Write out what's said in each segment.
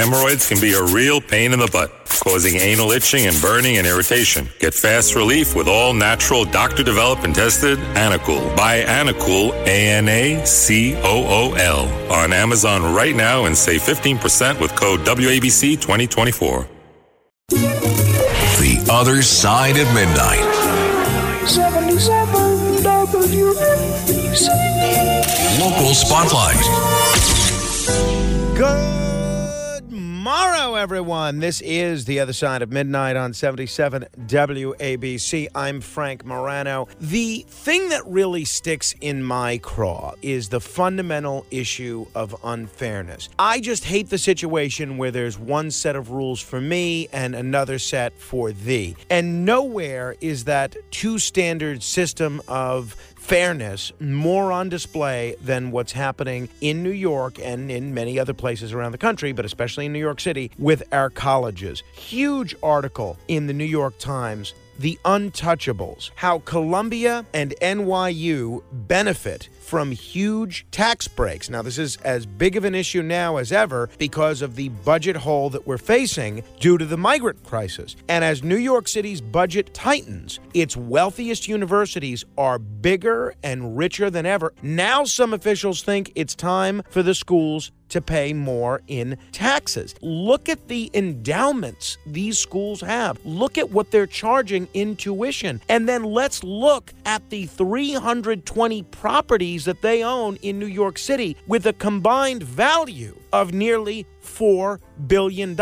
Hemorrhoids can be a real pain in the butt, causing anal itching and burning and irritation. Get fast relief with all natural, doctor developed and tested Anacool. Buy Anacool, A N A C O O L, on Amazon right now and save 15% with code WABC 2024. The Other Side of Midnight. 77 WABC. Local Spotlight. Good morrow, everyone. This is The Other Side of Midnight on 77 WABC. I'm Frank Morano. The thing that really sticks in my craw is the fundamental issue of unfairness. I just hate the situation where there's one set of rules for me and another set for thee. And nowhere is that two standard system of fairness more on display than what's happening in New York and in many other places around the country, but especially in New York City with our colleges. Huge article in the New York Times. The Untouchables, how Columbia and NYU benefit from huge tax breaks. Now, this is as big of an issue now as ever because of the budget hole that we're facing due to the migrant crisis. And as New York City's budget tightens, its wealthiest universities are bigger and richer than ever. Now, some officials think it's time for the schools to pay more in taxes. Look at the endowments these schools have. Look at what they're charging in tuition. And then let's look at the 320 properties that they own in New York City with a combined value of nearly $4 billion.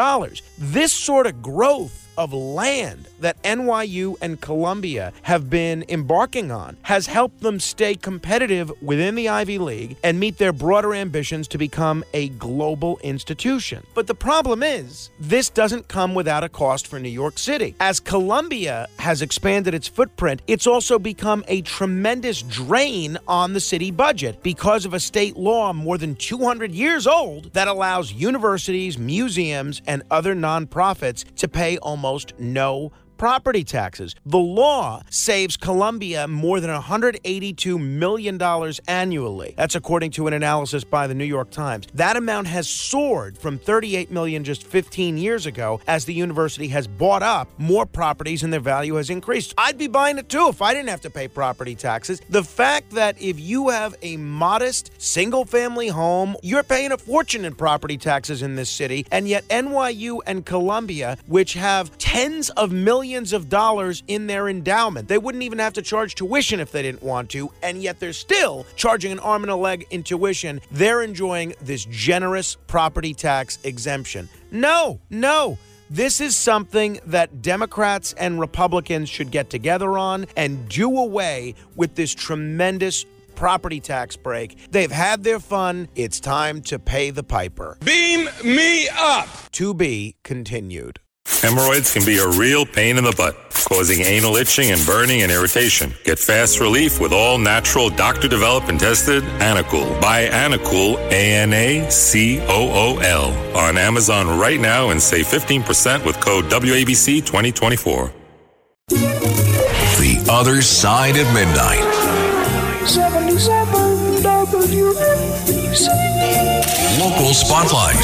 This sort of growth of land that NYU and Columbia have been embarking on has helped them stay competitive within the Ivy League and meet their broader ambitions to become a global institution. But the problem is, this doesn't come without a cost for New York City. As Columbia has expanded its footprint, it's also become a tremendous drain on the city budget because of a state law more than 200 years old that allows universities, museums, and other nonprofits to pay almost no property taxes. The law saves Columbia more than $182 million annually. That's according to an analysis by the New York Times. That amount has soared from 38 million just 15 years ago as the university has bought up more properties and their value has increased. I'd be buying it too if I didn't have to pay property taxes. The fact that if you have a modest single family home, you're paying a fortune in property taxes in this city, and yet NYU and Columbia, which have tens of millions millions of dollars in their endowment. They wouldn't even have to charge tuition if they didn't want to, and yet they're still charging an arm and a leg in tuition. They're enjoying this generous property tax exemption. No, no. This is something that Democrats and Republicans should get together on and do away with this tremendous property tax break. They've had their fun. It's time to pay the piper. Beam me up. To be continued. Hemorrhoids can be a real pain in the butt, causing anal itching and burning and irritation. Get fast relief with all natural, doctor developed and tested Anacool. Buy Anacool, A N A C O O L, on Amazon right now and save 15% with code WABC 2024. The Other Side of Midnight. 77 WABC. Local Spotlight.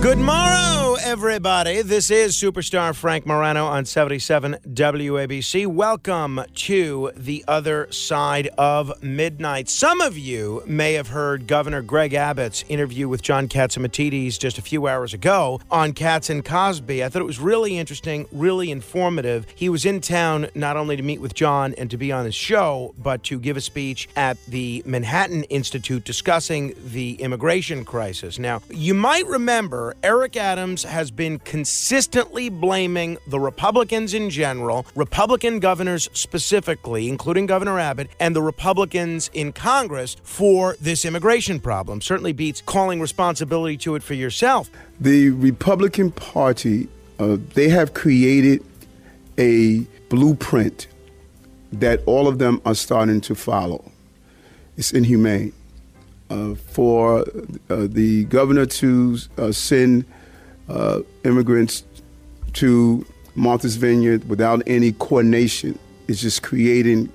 Good morrow, everybody. This is Superstar Frank Morano on 77 WABC. Welcome to the other side of midnight. Some of you may have heard Governor Greg Abbott's interview with John Catsimatidis just a few hours ago on Cats and Cosby. I thought it was really interesting, really informative. He was in town not only to meet with John and to be on his show, but to give a speech at the Manhattan Institute discussing the immigration crisis. Now, you might remember Eric Adams has been consistently blaming the Republicans in general, Republican governors specifically, including Governor Abbott, and the Republicans in Congress for this immigration problem. Certainly beats calling responsibility to it for yourself. The Republican Party, uh, they have created a blueprint that all of them are starting to follow. It's inhumane. Uh, for uh, the governor to uh, send uh, immigrants to Martha's Vineyard without any coordination is just creating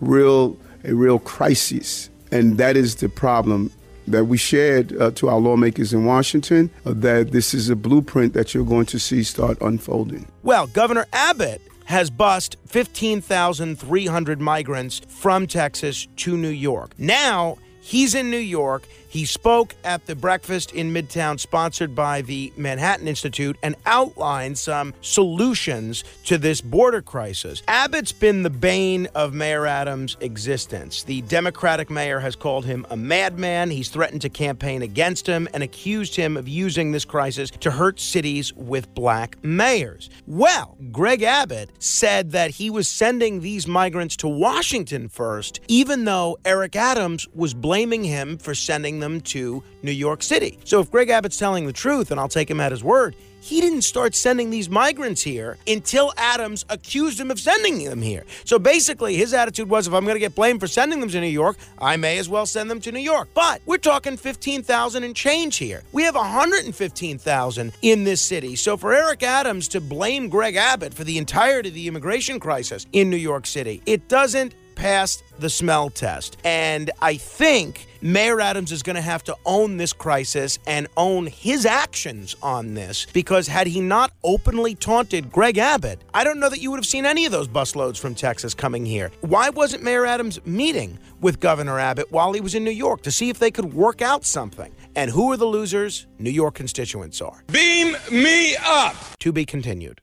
real a real crisis, and that is the problem that we shared uh, to our lawmakers in Washington uh, that this is a blueprint that you're going to see start unfolding. Well, Governor Abbott has bussed 15,300 migrants from Texas to New York. Now, he's in New York. He spoke at the breakfast in Midtown, sponsored by the Manhattan Institute, and outlined some solutions to this border crisis. Abbott's been the bane of Mayor Adams' existence. The Democratic mayor has called him a madman. He's threatened to campaign against him and accused him of using this crisis to hurt cities with black mayors. Well, Greg Abbott said that he was sending these migrants to Washington first, even though Eric Adams was blaming him for sending them to New York City. So if Greg Abbott's telling the truth, and I'll take him at his word, he didn't start sending these migrants here until Adams accused him of sending them here. So basically, his attitude was if I'm going to get blamed for sending them to New York, I may as well send them to New York. But we're talking 15,000 and change here. We have 115,000 in this city. So for Eric Adams to blame Greg Abbott for the entirety of the immigration crisis in New York City, it doesn't pass the smell test. And I think Mayor Adams is going to have to own this crisis and own his actions on this because had he not openly taunted Greg Abbott, I don't know that you would have seen any of those busloads from Texas coming here. Why wasn't Mayor Adams meeting with Governor Abbott while he was in New York to see if they could work out something? And who are the losers? New York constituents are. Beam me up. To be continued.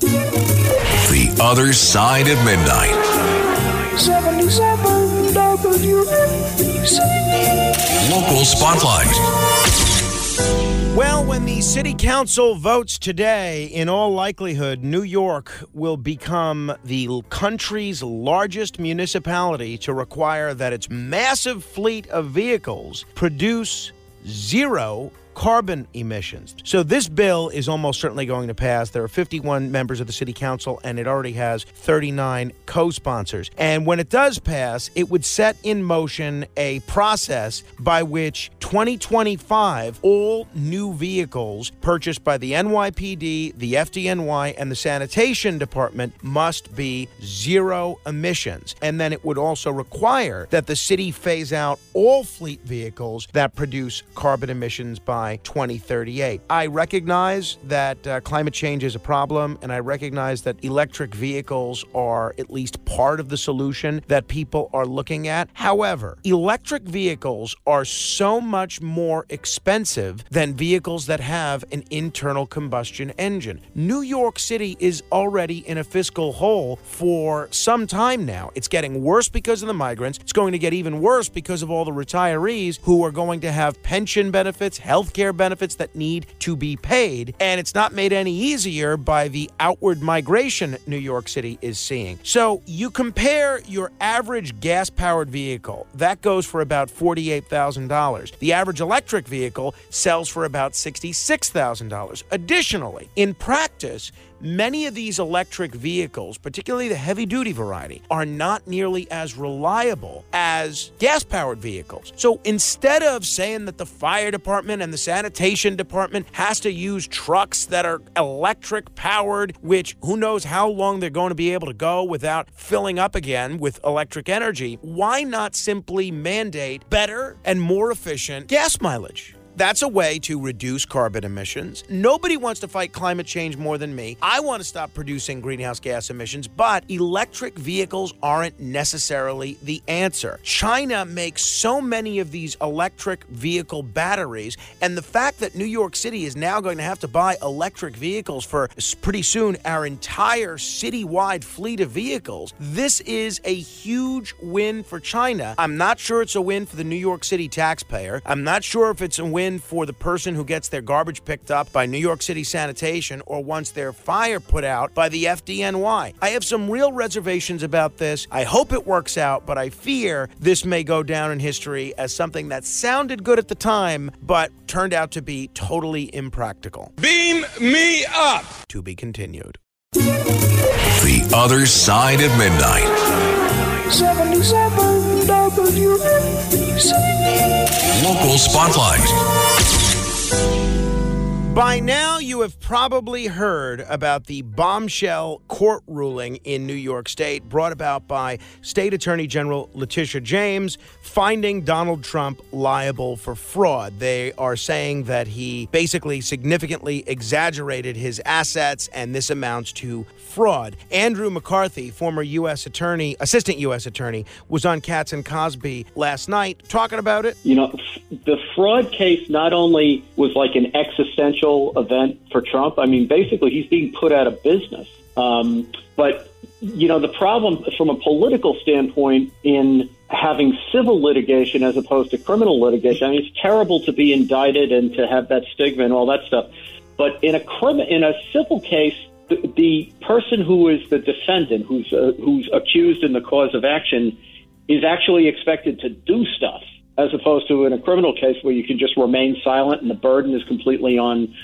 The Other Side of Midnight. 77 WABC. Local Spotlight. Well, when the city council votes today, in all likelihood, New York will become the country's largest municipality to require that its massive fleet of vehicles produce zero carbon emissions. So this bill is almost certainly going to pass. There are 51 members of the city council and it already has 39 co-sponsors. And when it does pass, it would set in motion a process by which 2025 all new vehicles purchased by the NYPD, the FDNY and the sanitation department must be zero emissions. And then it would also require that the city phase out all fleet vehicles that produce carbon emissions by 2038. I recognize that uh, climate change is a problem, and I recognize that electric vehicles are at least part of the solution that people are looking at. However, electric vehicles are so much more expensive than vehicles that have an internal combustion engine. New York City is already in a fiscal hole for some time now. It's getting worse because of the migrants. It's going to get even worse because of all the retirees who are going to have pension benefits, health care benefits that need to be paid. And it's not made any easier by the outward migration New York City is seeing. So you compare your average gas powered vehicle, that goes for about $48,000. The average electric vehicle sells for about $66,000. Additionally, in practice, Many of these electric vehicles, particularly the heavy duty variety, are not nearly as reliable as gas powered vehicles. So instead of saying that the fire department and the sanitation department has to use trucks that are electric powered, which who knows how long they're going to be able to go without filling up again with electric energy, why not simply mandate better and more efficient gas mileage? That's a way to reduce carbon emissions. Nobody wants to fight climate change more than me. I want to stop producing greenhouse gas emissions, but electric vehicles aren't necessarily the answer. China makes so many of these electric vehicle batteries, and the fact that New York City is now going to have to buy electric vehicles for pretty soon our entire citywide fleet of vehicles, this is a huge win for China. I'm not sure it's a win for the New York City taxpayer. I'm not sure if it's a win for the person who gets their garbage picked up by New York City Sanitation or wants their fire put out by the FDNY. I have some real reservations about this. I hope it works out, but I fear this may go down in history as something that sounded good at the time, but turned out to be totally impractical. Beam me up. To be continued. The Other Side of Midnight. 77 WABC. Local Spotlight. By now, you have probably heard about the bombshell court ruling in New York State brought about by State Attorney General Letitia James finding Donald Trump liable for fraud. They are saying that he basically significantly exaggerated his assets, and this amounts to fraud. Andrew McCarthy, former U.S. Attorney, Assistant U.S. Attorney, was on Cats and Cosby last night talking about it. You know, the fraud case not only was like an existential event for Trump. I mean, basically, he's being put out of business. Um, but you know, the problem from a political standpoint in having civil litigation as opposed to criminal litigation. I mean, it's terrible to be indicted and to have that stigma and all that stuff. But in a crim- in a civil case, the, the person who is the defendant, who's uh, who's accused in the cause of action, is actually expected to do stuff as opposed to in a criminal case where you can just remain silent and the burden is completely on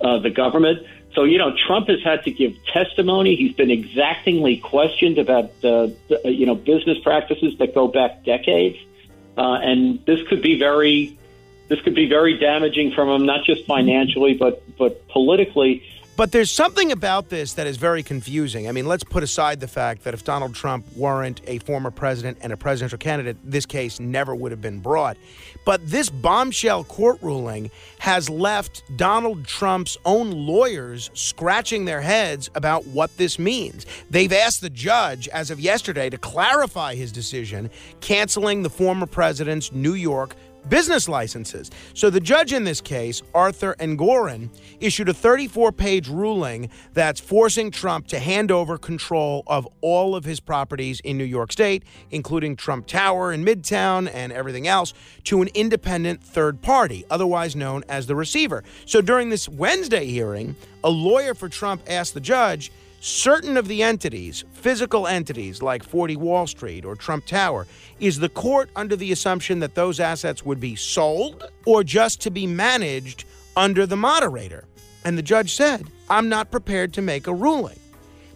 uh, the government. So, you know, Trump has had to give testimony. He's been exactingly questioned about, uh, you know, business practices that go back decades. Uh, and this could be very, this could be very damaging from him, not just financially, but, but politically. But there's something about this that is very confusing. I mean, let's put aside the fact that if Donald Trump weren't a former president and a presidential candidate, this case never would have been brought. But this bombshell court ruling has left Donald Trump's own lawyers scratching their heads about what this means. They've asked the judge, as of yesterday, to clarify his decision, canceling the former president's New York business licenses. So the judge in this case, Arthur Engoron, issued a 34 page ruling that's forcing Trump to hand over control of all of his properties in New York State, including Trump Tower in Midtown and everything else, to an independent third party, otherwise known as the receiver. So during this Wednesday hearing, a lawyer for Trump asked the judge, certain of the entities, physical entities like 40 Wall Street or Trump Tower, is the court under the assumption that those assets would be sold or just to be managed under the moderator? And the judge said, I'm not prepared to make a ruling.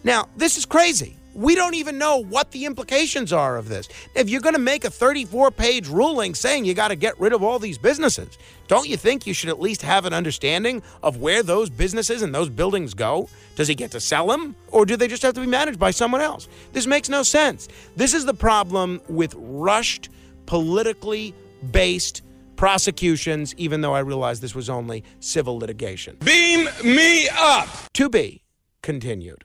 Now, this is crazy. We don't even know what the implications are of this. If you're going to make a 34 page ruling saying you got to get rid of all these businesses, don't you think you should at least have an understanding of where those businesses and those buildings go? Does he get to sell them or do they just have to be managed by someone else? This makes no sense. This is the problem with rushed, politically based prosecutions, even though I realize this was only civil litigation. Beam me up! To be continued.